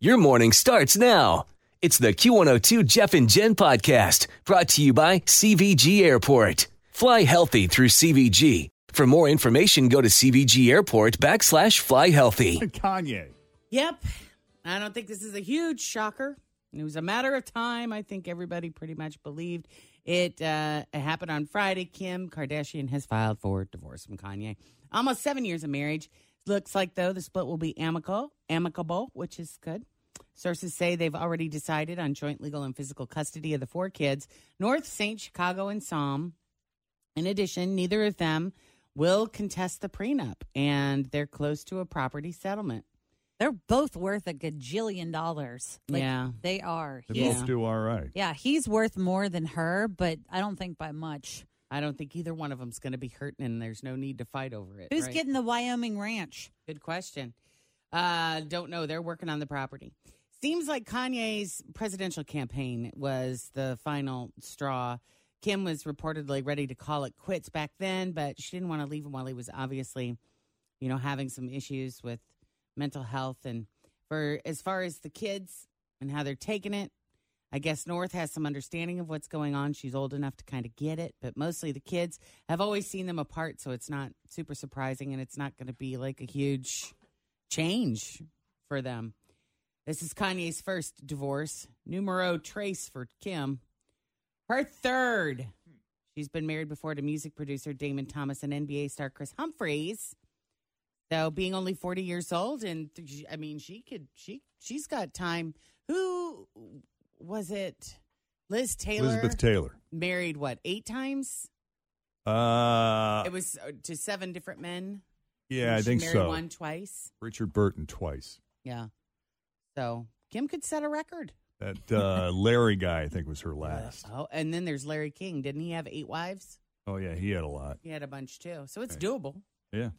Your morning starts now. It's the Q102 Jeff and Jen podcast brought to you by CVG Airport. Fly healthy through CVG. For more information, go to CVG Airport backslash fly healthy. Kanye. Yep. I don't think this is a huge shocker. It was a matter of time. I think everybody pretty much believed it, uh, it happened on Friday. Kim Kardashian has filed for divorce from Kanye. Almost seven years of marriage. Looks like though the split will be amicable, amicable, which is good. Sources say they've already decided on joint legal and physical custody of the four kids, North, St. Chicago, and Psalm. In addition, neither of them will contest the prenup, and they're close to a property settlement. They're both worth a gajillion dollars. Like, Yeah. They are. They Yeah. both do all right. Yeah, he's worth more than her, but I don't think by much. I don't think either one of them's going to be hurting, and there's no need to fight over it. Who's right? getting the Wyoming ranch? Good question. Uh, don't know. They're working on the property. Seems like Kanye's presidential campaign was the final straw. Kim was reportedly ready to call it quits back then, but she didn't want to leave him while he was obviously, you know, having some issues with mental health. And for as far as the kids and how they're taking it, I guess North has some understanding of what's going on. She's old enough to kind of get it, but mostly the kids have always seen them apart, so it's not super surprising, and it's not going to be like a huge change for them. This is Kanye's first divorce, numero trace for Kim. Her third. She's been married before to music producer Damon Thomas and NBA star Kris Humphries. So being only 40 years old and I mean she could she she's got time. Who was it? Liz Taylor Elizabeth Taylor. married what, 8 times? Uh, it was uh, to seven different men. yeah, I She think married so. One twice. Richard Burton twice. Yeah. So Kim could set a record. That uh, Larry guy, I think, was her last. Oh, and then there's Larry King. Didn't he have eight wives? Oh yeah, he had a lot. He had a bunch too. So it's Right. doable. Yeah.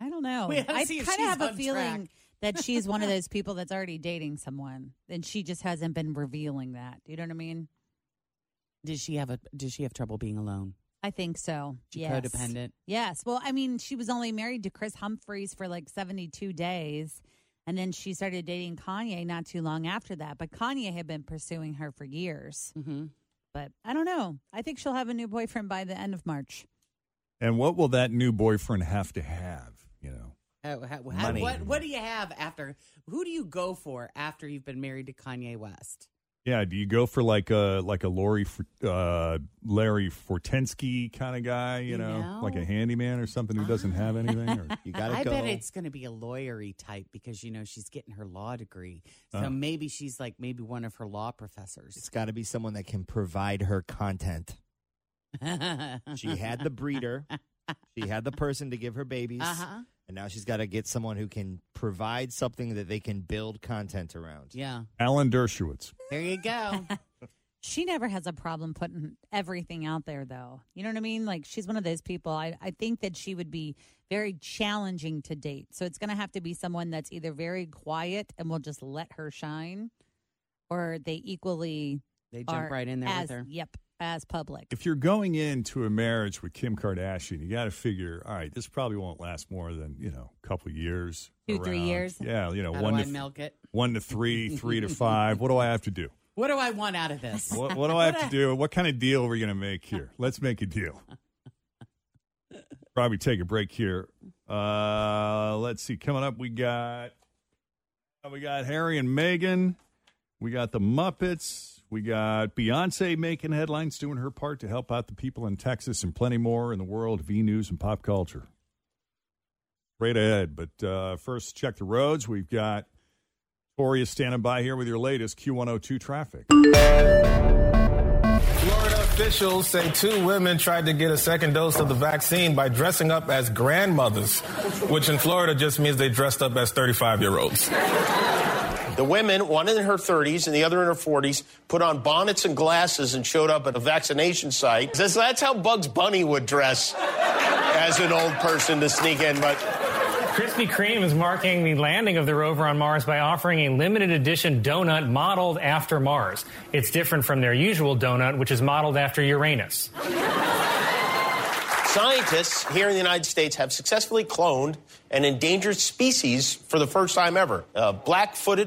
I don't know. I kind of have a on feeling track. That she's one of those people that's already dating someone, and she just hasn't been revealing that. Do you know what I mean? Does she have a? does she have trouble being alone? I think so. She yes. codependent. Yes. Well, I mean, she was only married to Kris Humphries for like 72 days. And then she started dating Kanye not too long after that. But Kanye had been pursuing her for years. Mm-hmm. But I don't know. I think she'll have a new boyfriend by the end of March. And what will that new boyfriend have to have? You know, How, how, how, Money. what What do you have after? Who do you go for after you've been married to Kanye West? yeah. Do you go for like a like a Lori, uh, Larry Fortensky kind of guy? You You know, know? like a handyman or something who doesn't have anything. Or, You gotta I go. bet it's going to be a lawyery type because you know she's getting her law degree. So Oh. maybe she's like maybe one of her law professors. It's got to be someone that can provide her content. She had the breeder. She had the person to give her babies. Uh-huh. And now she's got to get someone who can provide something that they can build content around. Yeah. Alan Dershowitz. There you go. She never has a problem putting everything out there, though. You know what I mean? Like, she's one of those people. I, I think that she would be very challenging to date. So it's going to have to be someone that's either very quiet and will just let her shine, or they equally They jump right in there as, with her. Yep, as public. If you're going into a marriage with Kim Kardashian, you got to figure, all right, this probably won't last more than you know a couple years, Two, three years? Yeah, you know, How one do to I milk it? one to three, three to five. What do I have to do? What do I want out of this? What, what do I have to do? What kind of deal are we going to make here? Let's make a deal. Probably take a break here. Uh, let's see. Coming up, we got we got Harry and Meghan. We got the Muppets. We got Beyonce making headlines, doing her part to help out the people in Texas, and plenty more in the world of e news and pop culture. Right ahead, but uh, first, check the roads. We've got Tori is standing by here with your latest Q102 traffic. Florida officials say two women tried to get a second dose of the vaccine by dressing up as grandmothers, which in Florida just means they dressed up as 35 year olds. The women, one in her 30s and the other in her 40s, put on bonnets and glasses and showed up at a vaccination site. Says that's how Bugs Bunny would dress as an old person to sneak in. But Krispy Kreme is marking the landing of the rover on Mars by offering a limited edition donut modeled after Mars. It's different from their usual donut, which is modeled after Uranus. scientists here in the United States have successfully cloned an endangered species for the first time ever. A black footed.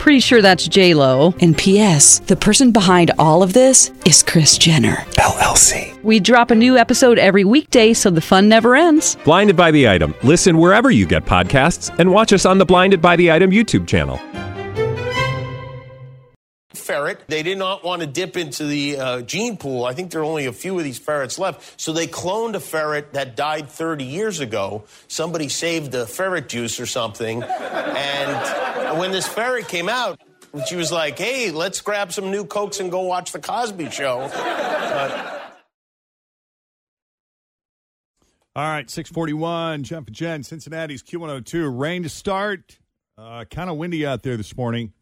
Pretty sure that's J Lo. And P.S. The person behind all of this is Kris Jenner LLC. We drop a new episode every weekday, so the fun never ends. Blinded by the item. Listen wherever you get podcasts, and watch us on the Blinded by the Item YouTube channel. ferret. They did not want to dip into the uh, gene pool. I think there are only a few of these ferrets left. So they cloned a ferret that died 30 years ago. Somebody saved the ferret juice or something. and when this ferret came out, she was like, hey, let's grab some new Cokes and go watch The Cosby Show. But All right, 641, Jeff and Jen, Cincinnati's Q102. Rain to start. Uh, kind of windy out there this morning.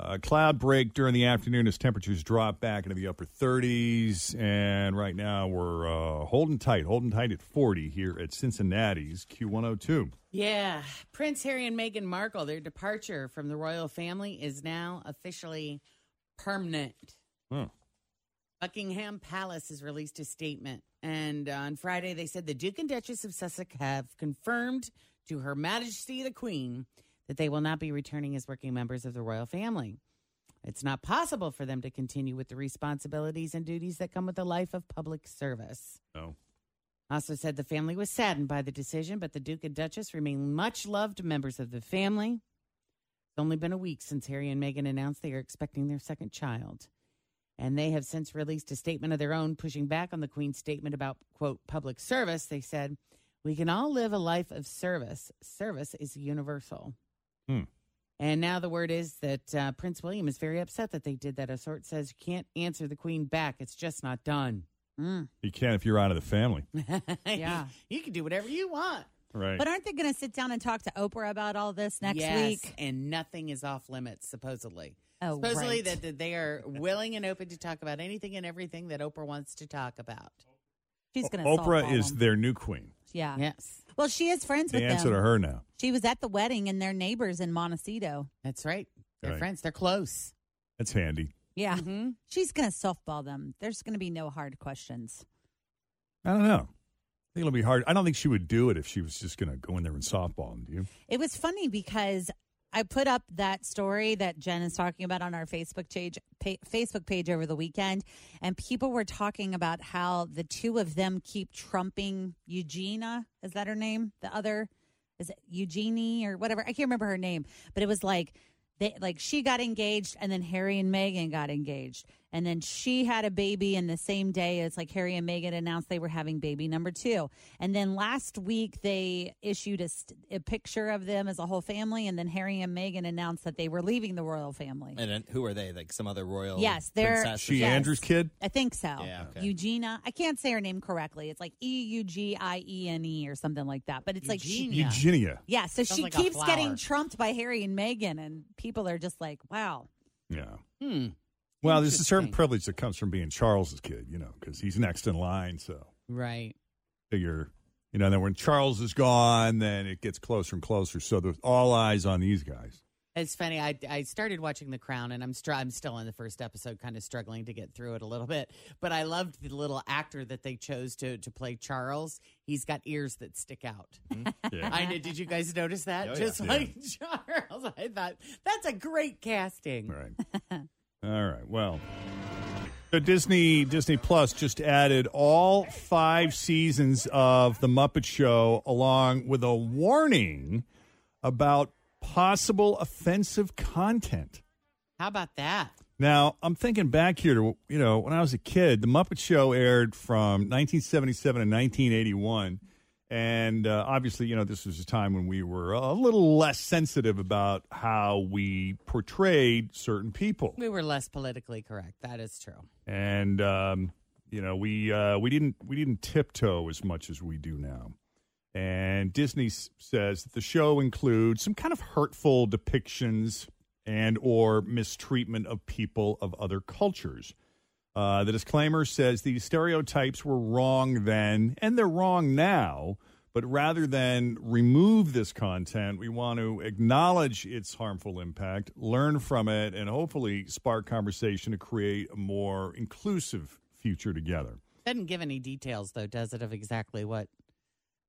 Uh, cloud break during the afternoon as temperatures drop back into the upper 30s. And right now we're uh, holding tight, holding tight at 40 here at Cincinnati's Q102. Yeah. Prince Harry and Meghan Markle, their departure from the royal family is now officially permanent. Huh. Buckingham Palace has released a statement. And on Friday, they said the Duke and Duchess of Sussex have confirmed to Her Majesty the Queen that they will not be returning as working members of the royal family. It's not possible for them to continue with the responsibilities and duties that come with a life of public service. No. Also said the family was saddened by the decision, but the Duke and Duchess remain much loved members of the family. It's only been a week since Harry and Meghan announced they are expecting their second child. And they have since released a statement of their own pushing back on the Queen's statement about, quote, public service. They said, We can all live a life of service. Service is universal. Hmm. And now the word is that uh, Prince William is very upset that they did that. A sort says you can't answer the Queen back. It's just not done. You can if you're out of the family. yeah. You can do whatever you want. Right. But aren't they going to sit down and talk to Oprah about all this next Yes, week? And nothing is off limits, supposedly. Oh, supposedly right. that, that they are willing and open to talk about anything and everything that Oprah wants to talk about. She's going to Oprah is their new queen. Yeah. Yes. Well, she is friends They with answer them. to her now. She was at the wedding and they're neighbors in Montecito. That's right. They're Right. friends. They're close. That's handy. Yeah. Mhm. She's going to softball them. There's going to be no hard questions. I don't know. I think it'll be hard. I don't think she would do it if she was just going to go in there and softball. Them, do you? It was funny because I put up that story that Jen is talking about on our Facebook page, pa- Facebook page over the weekend, and people were talking about how the two of them keep trumping Eugenia. Is that her name? The other is it Eugenie or whatever? I can't remember her name, but it was like they like she got engaged, and then Harry and Meghan got engaged, and then she had a baby, and the same day it's like Harry and Meghan announced they were having baby number two, and then last week they issued a, st- a picture of them as a whole family, and then Harry and Meghan announced that they were leaving the royal family. And then who are they? Like some other royal? Yes, they're princess She yes. Andrew's kid? I think so. Yeah, okay. Eugenia. I can't say her name correctly. It's like E U G I E N E or something like that. But it's like she, Eugenia. Eugenia. yeah. So Sounds she like keeps getting trumped by Harry and Meghan, and people are just like, "Wow." Yeah. Hmm. Well, there's a certain privilege that comes from being Charles's kid, you know, because he's next in line. So Right. figure, you know, then when Charles is gone, then it gets closer and closer. So there's all eyes on these guys. It's funny. I, I started watching The Crown, and I'm str- I'm still in the first episode, kind of struggling to get through it a little bit. But I loved the little actor that they chose to to play Charles. He's got ears that stick out. Hmm? Yeah. I know. Did you guys notice that? Oh. Just Yeah. like Charles, I thought that's a great casting. Right. all right. Well, so Disney Disney Plus just added all five seasons of the Muppet Show, along with a warning about possible offensive content. How about that? Now, I'm thinking back here to, you know, when I was a kid, The Muppet Show aired from 1977 to 1981. And uh, obviously, you know, this was a time when we were a little less sensitive about how we portrayed certain people. We were less politically correct. That is true. And, um, you know, we, uh, we, didn't, we didn't tiptoe as much as we do now. And Disney s- says that the show includes some kind of hurtful depictions and or mistreatment of people of other cultures. Uh, the disclaimer says these stereotypes were wrong then, and they're wrong now. But rather than remove this content, we want to acknowledge its harmful impact, learn from it, and hopefully spark conversation to create a more inclusive future together. Doesn't give any details though, does it, of exactly what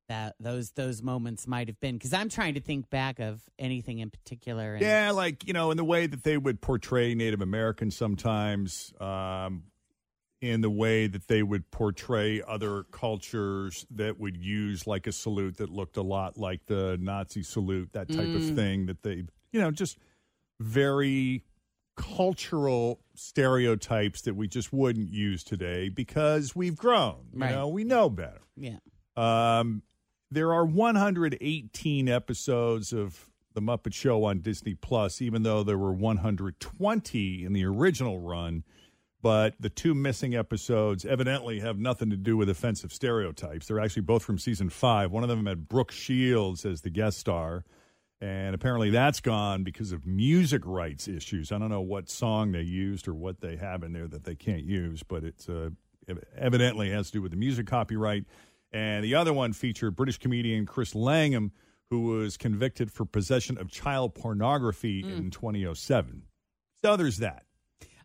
that those those moments might have been? Because I'm trying to think back of anything in particular. And Yeah, like you know, in the way that they would portray Native Americans sometimes, um, in the way that they would portray other cultures that would use like a salute that looked a lot like the Nazi salute, that type of Mm. thing. That they, you know, just very cultural stereotypes that we just wouldn't use today because we've grown. You Right. know, we know better. Yeah. Um, there are 118 episodes of The Muppet Show on Disney Plus, even though there were 120 in the original run. But the two missing episodes evidently have nothing to do with offensive stereotypes. They're actually both from season five. One of them had Brooke Shields as the guest star. And apparently that's gone because of music rights issues. I don't know what song they used or what they have in there that they can't use, but it's uh, evidently has to do with the music copyright. And the other one featured British comedian Chris Langham, who was convicted for possession of child pornography in 2007. So there's that.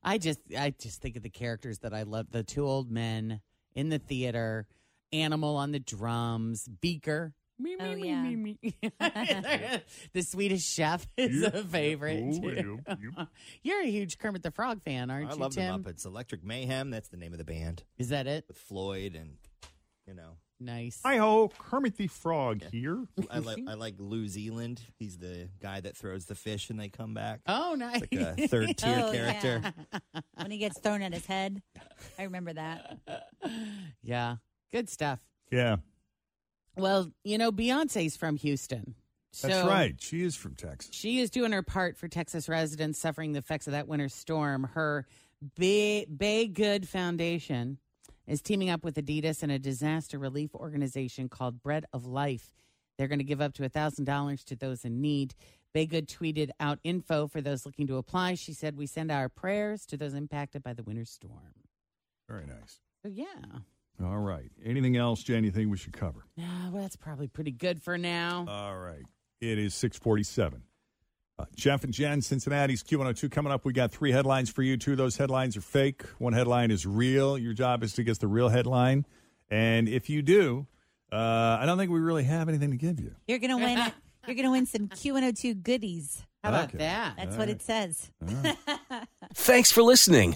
I just I just think of the characters that I love. The two old men in the theater, Animal on the drums, Beaker. Me, me, Oh, me, yeah. me, me. the Swedish chef is Yeah. a favorite. Oh, too. yeah, You're a huge Kermit the Frog fan, aren't I you, I love Tim? the Muppets. Electric Mayhem, that's the name of the band. Is that it? With Floyd and, you know. Nice. Hi ho, Kermit the Frog here. I like I like Lou Zealand. He's the guy that throws the fish and they come back. Oh, nice. It's like a third tier Oh, character. yeah. when he gets thrown at his head. I remember that. Yeah, good stuff. Yeah, Well, you know, Beyonce's from Houston. that's right. She is from Texas. She is doing her part for Texas residents suffering the effects of that winter storm. Her Bay, BeyGOOD Foundation is teaming up with Adidas and a disaster relief organization called Bread of Life. They're going to give up to $1,000 to those in need. BeyGOOD tweeted out info for those looking to apply. She said, We send our prayers to those impacted by the winter storm. Very nice. So, yeah. All right. Anything else, Jen, you think we should cover? Nah, well, that's probably pretty good for now. All right. It is 647. Uh, Jeff and Jen, Cincinnati's Q102 coming up. We got three headlines for you. Two of those headlines are fake. One headline is real. Your job is to guess the real headline. And if you do, uh, I don't think we really have anything to give you. You're gonna win. You're gonna win some Q102 goodies. How about Okay. that? That's All what right. it says. Thanks for listening